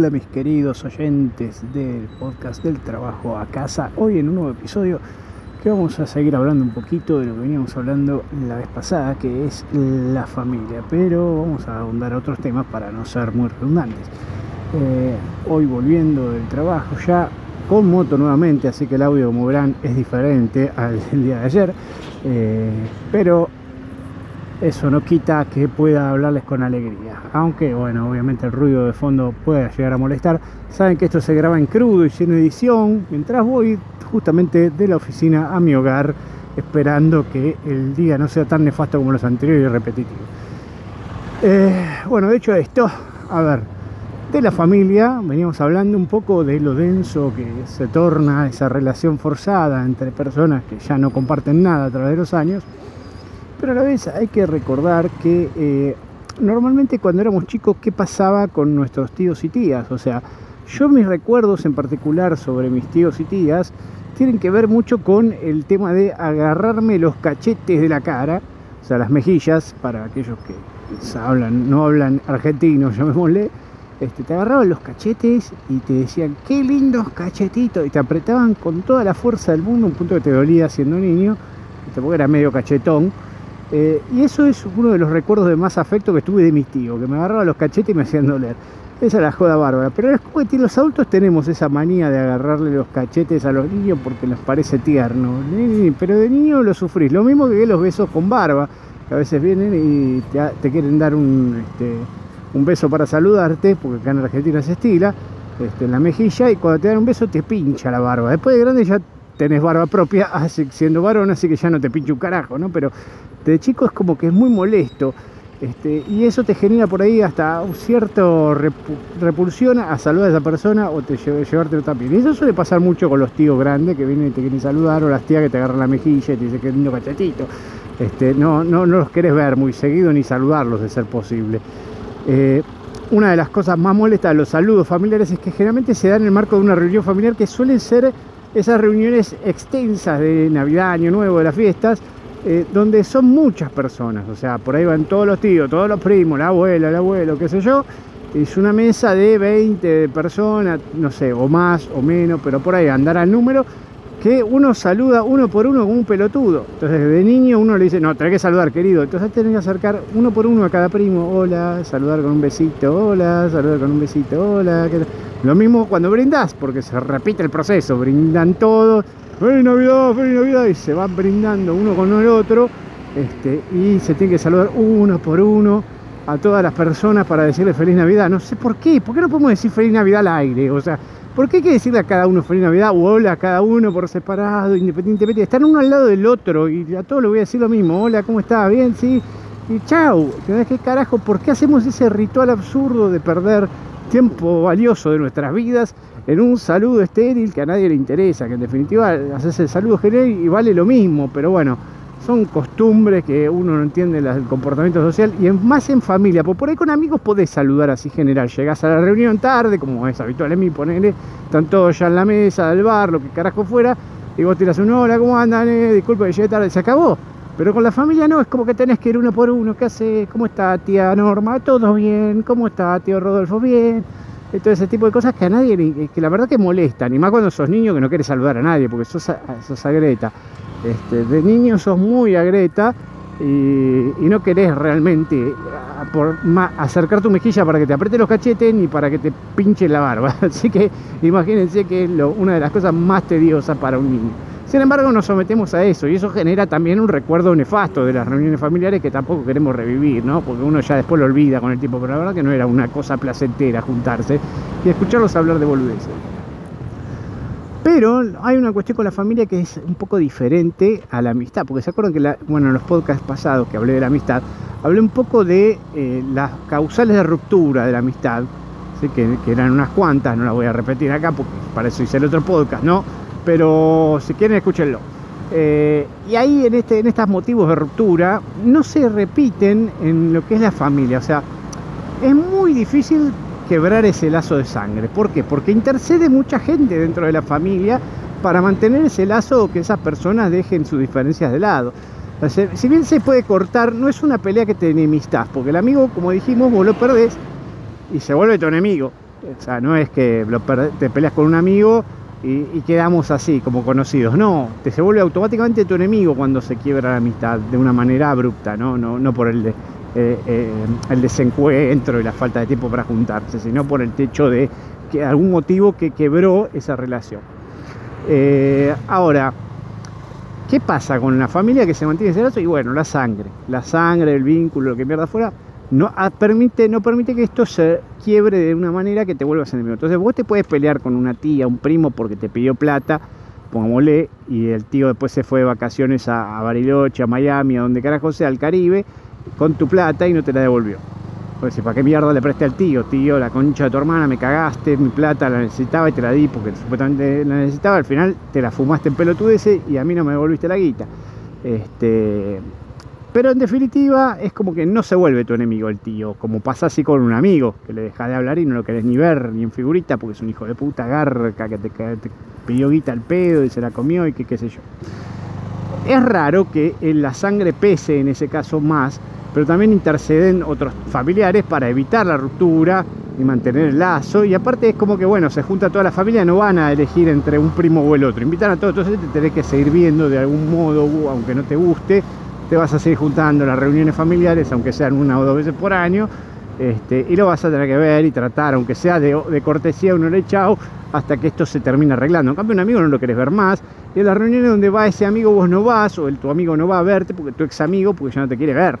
Hola, mis queridos oyentes del podcast del trabajo a casa. Hoy en un nuevo episodio que vamos a seguir hablando un poquito de lo que veníamos hablando la vez pasada, que es la familia, pero vamos a ahondar otros temas para no ser muy redundantes. Eh, hoy volviendo del trabajo ya con moto nuevamente, así que el audio como verán es diferente al del día de ayer, eh, pero eso no quita que pueda hablarles con alegría. Aunque, bueno, obviamente el ruido de fondo pueda llegar a molestar. Saben que esto se graba en crudo y sin edición, mientras voy justamente de la oficina a mi hogar, esperando que el día no sea tan nefasto como los anteriores y repetitivo. Eh, bueno, de hecho esto, a ver, de la familia, veníamos hablando un poco de lo denso que se torna esa relación forzada entre personas que ya no comparten nada a través de los años pero a la vez hay que recordar que eh, normalmente cuando éramos chicos, ¿qué pasaba con nuestros tíos y tías? O sea, yo mis recuerdos en particular sobre mis tíos y tías tienen que ver mucho con el tema de agarrarme los cachetes de la cara, o sea, las mejillas, para aquellos que hablan, no hablan argentino, llamémosle, este, te agarraban los cachetes y te decían, qué lindos cachetitos, y te apretaban con toda la fuerza del mundo, un punto que te dolía siendo niño, porque era medio cachetón, eh, y eso es uno de los recuerdos de más afecto que tuve de mi tío, que me agarraba los cachetes y me hacían doler. Esa es la joda bárbara. Pero es como que los adultos tenemos esa manía de agarrarle los cachetes a los niños porque les parece tierno. Pero de niño lo sufrís. Lo mismo que los besos con barba, que a veces vienen y te, quieren dar un, este, un beso para saludarte, porque acá en Argentina se estila, este, en la mejilla, y cuando te dan un beso te pincha la barba. Después de grande ya tenés barba propia, siendo varón, así que ya no te pincha un carajo, ¿no? Pero de chico es como que es muy molesto. Este, y eso te genera por ahí hasta un cierto repulsión a saludar a esa persona o te llevarte también. Y eso suele pasar mucho con los tíos grandes que vienen y te quieren saludar o las tías que te agarran la mejilla y te dicen que lindo cachetito. Este, no, no, no los querés ver muy seguido ni saludarlos de ser posible. Eh, una de las cosas más molestas de los saludos familiares es que generalmente se dan en el marco de una reunión familiar que suelen ser esas reuniones extensas de Navidad, Año Nuevo, de las fiestas, eh, donde son muchas personas, o sea, por ahí van todos los tíos, todos los primos, la abuela, el abuelo, qué sé yo, es una mesa de 20 personas, no sé, o más o menos, pero por ahí andará el número, que uno saluda uno por uno como un pelotudo. Entonces, de niño uno le dice, no, tenés que saludar, querido. Entonces, tenés que acercar uno por uno a cada primo, hola, saludar con un besito, hola, saludar con un besito, hola. Lo mismo cuando brindás, porque se repite el proceso, brindan todos ¡Feliz Navidad! ¡Feliz Navidad! Y se van brindando uno con el otro este, y se tiene que saludar uno por uno a todas las personas para decirle Feliz Navidad. No sé por qué, ¿por qué no podemos decir Feliz Navidad al aire? O sea, ¿por qué hay que decirle a cada uno Feliz Navidad o hola a cada uno por separado, independientemente? Están uno al lado del otro y a todos les voy a decir lo mismo. Hola, ¿cómo estás? ¿Bien? Sí. Y chau. ¿Qué carajo? ¿Por qué hacemos ese ritual absurdo de perder tiempo valioso de nuestras vidas en un saludo estéril que a nadie le interesa, que en definitiva haces el saludo general y vale lo mismo, pero bueno, son costumbres que uno no entiende el comportamiento social y más en familia, porque por ahí con amigos podés saludar así general, llegás a la reunión tarde, como es habitual en mí, ponele, están todos ya en la mesa del bar, lo que carajo fuera, y vos tiras un hola, ¿cómo andan? Eh, disculpe que llegué tarde, se acabó. Pero con la familia no, es como que tenés que ir uno por uno. ¿Qué hace? ¿Cómo está tía Norma? ¿Todo bien? ¿Cómo está tío Rodolfo? Bien. Todo ese tipo de cosas que a nadie, que la verdad que molestan. Y más cuando sos niño que no quieres saludar a nadie, porque sos, sos agreta. Este, de niño sos muy agreta y, no querés realmente por, acercar tu mejilla para que te apriete los cachetes ni para que te pinche la barba. Así que imagínense que es una de las cosas más tediosas para un niño. Sin embargo, nos sometemos a eso y eso genera también un recuerdo nefasto de las reuniones familiares que tampoco queremos revivir, ¿no? Porque uno ya después lo olvida con el tiempo, pero la verdad que no era una cosa placentera juntarse y escucharlos hablar de boludeces. Pero hay una cuestión con la familia que es un poco diferente a la amistad, porque se acuerdan que, bueno, en los podcasts pasados que hablé de la amistad, hablé un poco de eh, las causales de ruptura de la amistad, que, que eran unas cuantas, no las voy a repetir acá porque para eso hice el otro podcast, ¿no? Pero si quieren escúchenlo. Eh, y ahí en, este, en estos motivos de ruptura no se repiten en lo que es la familia. O sea, es muy difícil quebrar ese lazo de sangre. ¿Por qué? Porque intercede mucha gente dentro de la familia para mantener ese lazo o que esas personas dejen sus diferencias de lado. si bien se puede cortar, no es una pelea que te enemistás, porque el amigo, como dijimos, vos lo perdés y se vuelve tu enemigo. O sea, no es que te peleas con un amigo y, quedamos así, como conocidos. No, te se vuelve automáticamente tu enemigo cuando se quiebra la amistad de una manera abrupta, no, no, no por el, eh, eh, el desencuentro y la falta de tiempo para juntarse, sino por el hecho de que algún motivo que quebró esa relación. Eh, ahora, ¿qué pasa con la familia que se mantiene ese lazo? Y bueno, la sangre, la sangre, el vínculo, lo que mierda fuera, no ah, permite, no permite que esto se quiebre de una manera que te vuelvas enemigo. Entonces vos te puedes pelear con una tía, un primo porque te pidió plata, pongámosle, y el tío después se fue de vacaciones a, Bariloche, a Miami, a donde carajo sea, al Caribe, con tu plata y no te la devolvió. Pues ¿para qué mierda le presté al tío? Tío, la concha de tu hermana, me cagaste, mi plata la necesitaba y te la di porque supuestamente la necesitaba. Al final te la fumaste en pelotudeces y a mí no me devolviste la guita. Este, pero en definitiva es como que no se vuelve tu enemigo el tío, como pasa así con un amigo, que le dejas de hablar y no lo querés ni ver ni en figurita porque es un hijo de puta garca que te, pidió guita al pedo y se la comió y qué sé yo. Es raro que la sangre pese en ese caso más pero también interceden otros familiares para evitar la ruptura y mantener el lazo. Y aparte es como que, bueno, se junta toda la familia, no van a elegir entre un primo o el otro, invitan a todos, entonces te tenés que seguir viendo de algún modo, aunque no te guste, te vas a seguir juntando las reuniones familiares, aunque sean una o dos veces por año, este, y lo vas a tener que ver y tratar, aunque sea de, de cortesía, uno le chao, hasta que esto se termine arreglando. En cambio, un amigo no lo querés ver más, y en las reuniones donde va ese amigo vos no vas, o el, tu amigo no va a verte, porque tu ex amigo, porque ya no te quiere ver.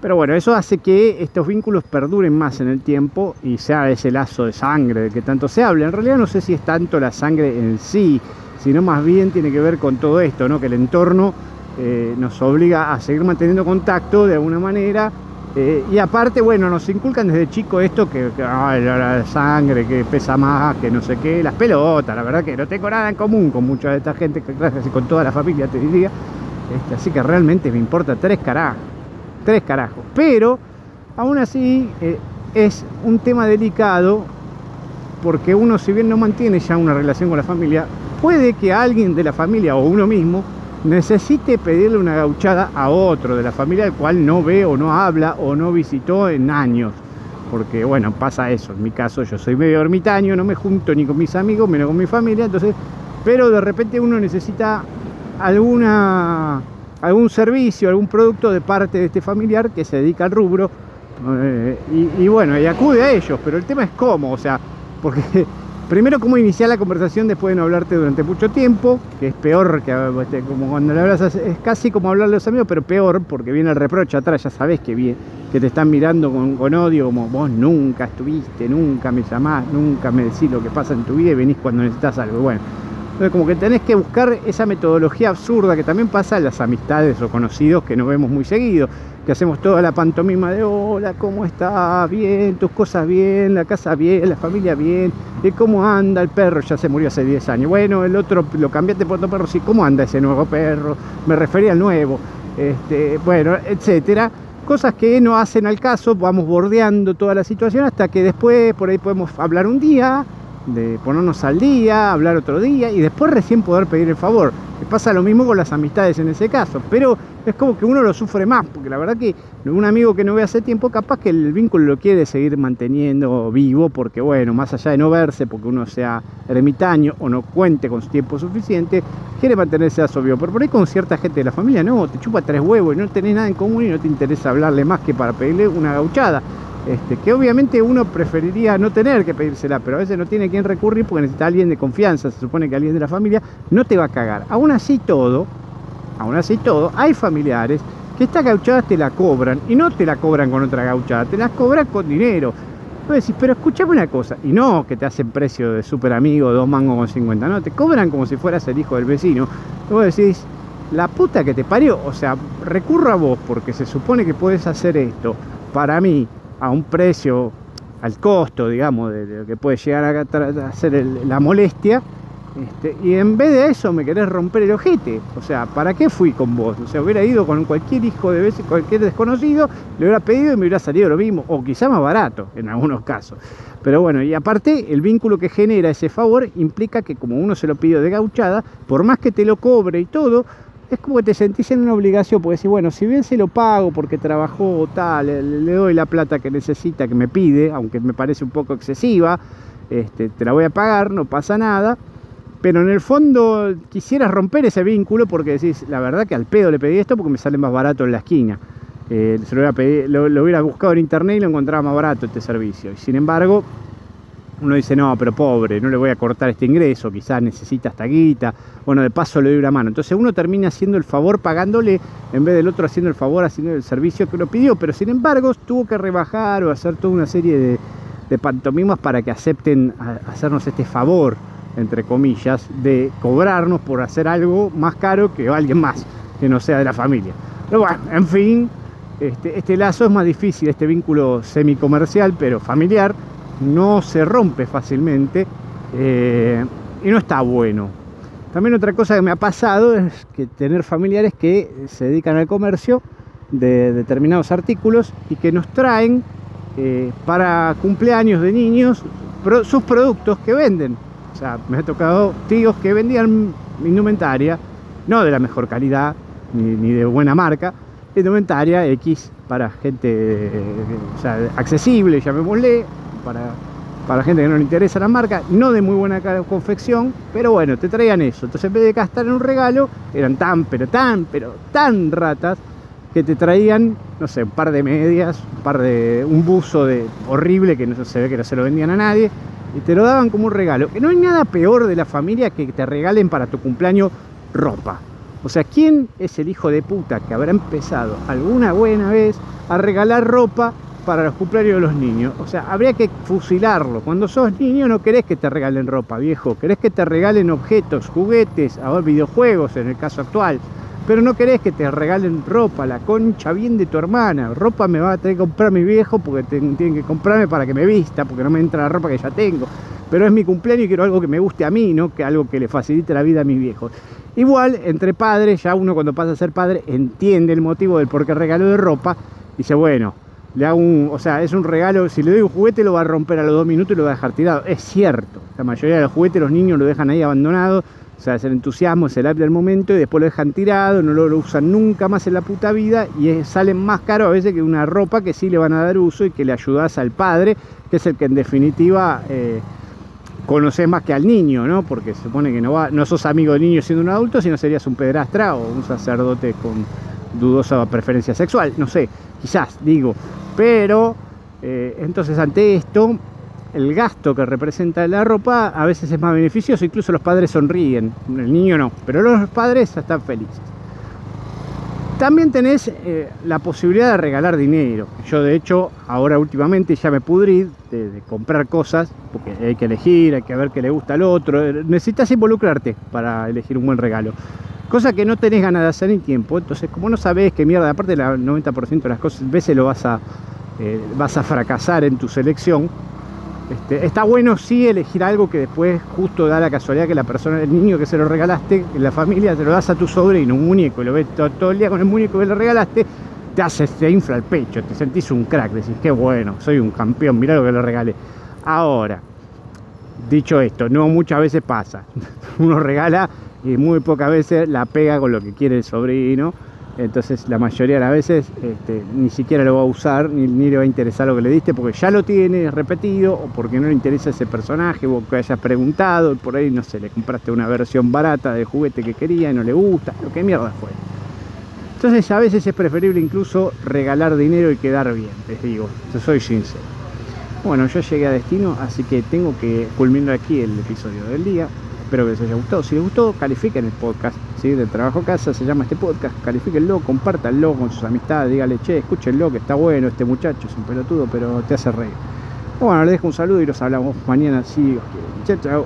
Pero bueno, eso hace que estos vínculos perduren más en el tiempo y sea ese lazo de sangre de que tanto se habla. En realidad no sé si es tanto la sangre en sí, sino más bien tiene que ver con todo esto, ¿no? que el entorno eh, nos obliga a seguir manteniendo contacto de alguna manera. Eh, y aparte, bueno, nos inculcan desde chico esto que, la, sangre, que pesa más, que no sé qué, las pelotas, la verdad que no tengo nada en común con mucha de esta gente, casi con toda la familia te diría. Este, así que realmente me importa tres carajos tres carajos. Pero aún así eh, es un tema delicado porque uno si bien no mantiene ya una relación con la familia, puede que alguien de la familia o uno mismo necesite pedirle una gauchada a otro de la familia al cual no ve o no habla o no visitó en años. Porque bueno, pasa eso. En mi caso yo soy medio ermitaño, no me junto ni con mis amigos, menos con mi familia. Entonces, pero de repente uno necesita alguna algún servicio, algún producto de parte de este familiar que se dedica al rubro. Eh, y, bueno, y acude a ellos, pero el tema es cómo, o sea, porque primero cómo iniciar la conversación después de no hablarte durante mucho tiempo, que es peor que este, como cuando le hablas, es casi como hablarle a los amigos, pero peor porque viene el reproche atrás, ya sabes que, que te están mirando con, con, odio, como vos nunca estuviste, nunca me llamás, nunca me decís lo que pasa en tu vida y venís cuando necesitas algo. Bueno, como que tenés que buscar esa metodología absurda que también pasa en las amistades o conocidos que nos vemos muy seguido, que hacemos toda la pantomima de hola, ¿cómo está? Bien, tus cosas bien, la casa bien, la familia bien, ¿y cómo anda el perro? Ya se murió hace 10 años. Bueno, el otro lo cambiaste por otro perro, sí, ¿cómo anda ese nuevo perro? Me refería al nuevo. Este, bueno, etcétera cosas que no hacen al caso, vamos bordeando toda la situación hasta que después por ahí podemos hablar un día, de ponernos al día, hablar otro día y después recién poder pedir el favor. Pasa lo mismo con las amistades en ese caso, pero es como que uno lo sufre más, porque la verdad que un amigo que no ve hace tiempo, capaz que el vínculo lo quiere seguir manteniendo vivo, porque bueno, más allá de no verse, porque uno sea ermitaño o no cuente con su tiempo suficiente, quiere mantenerse a su vivo. Pero por ahí con cierta gente de la familia, no, te chupa tres huevos y no tenés nada en común y no te interesa hablarle más que para pedirle una gauchada. Este, que obviamente uno preferiría no tener que pedírsela, pero a veces no tiene quien recurrir porque necesita alguien de confianza, se supone que alguien de la familia no te va a cagar. Aún así todo, aún así todo, hay familiares que estas gauchadas te la cobran y no te la cobran con otra gauchada, te las cobran con dinero. Vos decís, pero escuchame una cosa, y no que te hacen precio de super amigo, dos mangos con 50, no, te cobran como si fueras el hijo del vecino. Vos decís, la puta que te parió, o sea, recurro a vos porque se supone que puedes hacer esto para mí, a un precio, al costo, digamos, de, lo que puede llegar a, hacer la molestia, este, y en vez de eso me querés romper el ojete. O sea, ¿para qué fui con vos? O sea, hubiera ido con cualquier hijo de veces, cualquier desconocido, le hubiera pedido y me hubiera salido lo mismo, o quizá más barato en algunos casos. Pero bueno, y aparte el vínculo que genera ese favor implica que como uno se lo pidió de gauchada, por más que te lo cobre y todo, es como que te sentís en una obligación, porque decís, bueno, si bien se lo pago porque trabajó tal, le, doy la plata que necesita, que me pide, aunque me parece un poco excesiva, este, te la voy a pagar, no pasa nada. Pero en el fondo quisieras romper ese vínculo porque decís, la verdad que al pedo le pedí esto porque me sale más barato en la esquina. Eh, se lo, hubiera lo, hubiera buscado en internet y lo encontraba más barato este servicio. Y sin embargo, uno dice, no, pero pobre, no le voy a cortar este ingreso, quizás necesita esta guita, bueno, de paso le doy una mano. Entonces uno termina haciendo el favor pagándole en vez del otro haciendo el favor, haciendo el servicio que lo pidió, pero sin embargo tuvo que rebajar o hacer toda una serie de, de pantomimas para que acepten hacernos este favor entre comillas, de cobrarnos por hacer algo más caro que alguien más, que no sea de la familia. Pero bueno, en fin, este, este lazo es más difícil, este vínculo semicomercial, pero familiar, no se rompe fácilmente eh, y no está bueno. También otra cosa que me ha pasado es que tener familiares que se dedican al comercio de determinados artículos y que nos traen eh, para cumpleaños de niños sus productos que venden. O sea, me ha tocado tíos que vendían indumentaria, no de la mejor calidad, ni, de buena marca, indumentaria X para gente o sea, accesible, llamémosle, para, para gente que no le interesa la marca, no de muy buena confección, pero bueno, te traían eso. Entonces en vez de gastar en un regalo, eran tan, pero tan, pero tan ratas que te traían, no sé, un par de medias, un par de. un buzo de horrible que no se ve que no se lo vendían a nadie, y te lo daban como un regalo. Que no hay nada peor de la familia que te regalen para tu cumpleaños ropa. O sea, ¿quién es el hijo de puta que habrá empezado alguna buena vez a regalar ropa para los cumpleaños de los niños? O sea, habría que fusilarlo. Cuando sos niño no querés que te regalen ropa, viejo. Querés que te regalen objetos, juguetes, a videojuegos en el caso actual. Pero no querés que te regalen ropa, la concha bien de tu hermana. Ropa me va a tener que comprar mi viejo porque tienen que comprarme para que me vista, porque no me entra la ropa que ya tengo. Pero es mi cumpleaños y quiero algo que me guste a mí, ¿no? Que algo que le facilite la vida a mis viejos. Igual, entre padres, ya uno cuando pasa a ser padre entiende el motivo del por qué regalo de ropa. Dice, bueno, le hago un, o sea, es un regalo, si le doy un juguete lo va a romper a los dos minutos y lo va a dejar tirado. Es cierto, la mayoría de los juguetes los niños lo dejan ahí abandonado o sea, es el entusiasmo, es el app del momento y después lo dejan tirado, no lo, usan nunca más en la puta vida y salen más caro a veces que una ropa que sí le van a dar uso y que le ayudas al padre, que es el que en definitiva eh, conoces más que al niño, ¿no? Porque se supone que no, va, no sos amigo del niño siendo un adulto, sino serías un pedrastra o un sacerdote con dudosa preferencia sexual, no sé, quizás, digo. Pero, eh, entonces ante esto el gasto que representa la ropa a veces es más beneficioso, incluso los padres sonríen, el niño no, pero los padres están felices. También tenés eh, la posibilidad de regalar dinero. Yo de hecho ahora últimamente ya me pudrí de, comprar cosas, porque hay que elegir, hay que ver qué le gusta al otro. Necesitas involucrarte para elegir un buen regalo. Cosa que no tenés ganas de hacer en tiempo. Entonces como no sabés qué mierda, aparte del 90% de las cosas, veces lo vas a, eh, vas a fracasar en tu selección, este, está bueno sí elegir algo que después justo da la casualidad que la persona, el niño que se lo regalaste, en la familia te lo das a tu sobrino, un muñeco, y lo ves todo, el día con el muñeco que le regalaste, te hace, te infla el pecho, te sentís un crack, decís, qué bueno, soy un campeón, mirá lo que le regalé. Ahora, dicho esto, no muchas veces pasa. Uno regala y muy pocas veces la pega con lo que quiere el sobrino entonces la mayoría de las veces este, ni siquiera lo va a usar, ni, le va a interesar lo que le diste, porque ya lo tiene repetido, o porque no le interesa ese personaje, o que hayas preguntado, por ahí no sé, le compraste una versión barata del juguete que quería y no le gusta, lo que mierda fue. Entonces a veces es preferible incluso regalar dinero y quedar bien, les digo, yo soy sincero. Bueno, yo llegué a destino, así que tengo que culminar aquí el episodio del día. Espero que les haya gustado. Si les gustó, califiquen el podcast ¿sí? de Trabajo Casa, se llama este podcast. Califíquenlo, compártanlo con sus amistades, díganle, che, escúchenlo, que está bueno, este muchacho es un pelotudo, pero te hace reír. Bueno, les dejo un saludo y los hablamos mañana. Sí, chao, chao.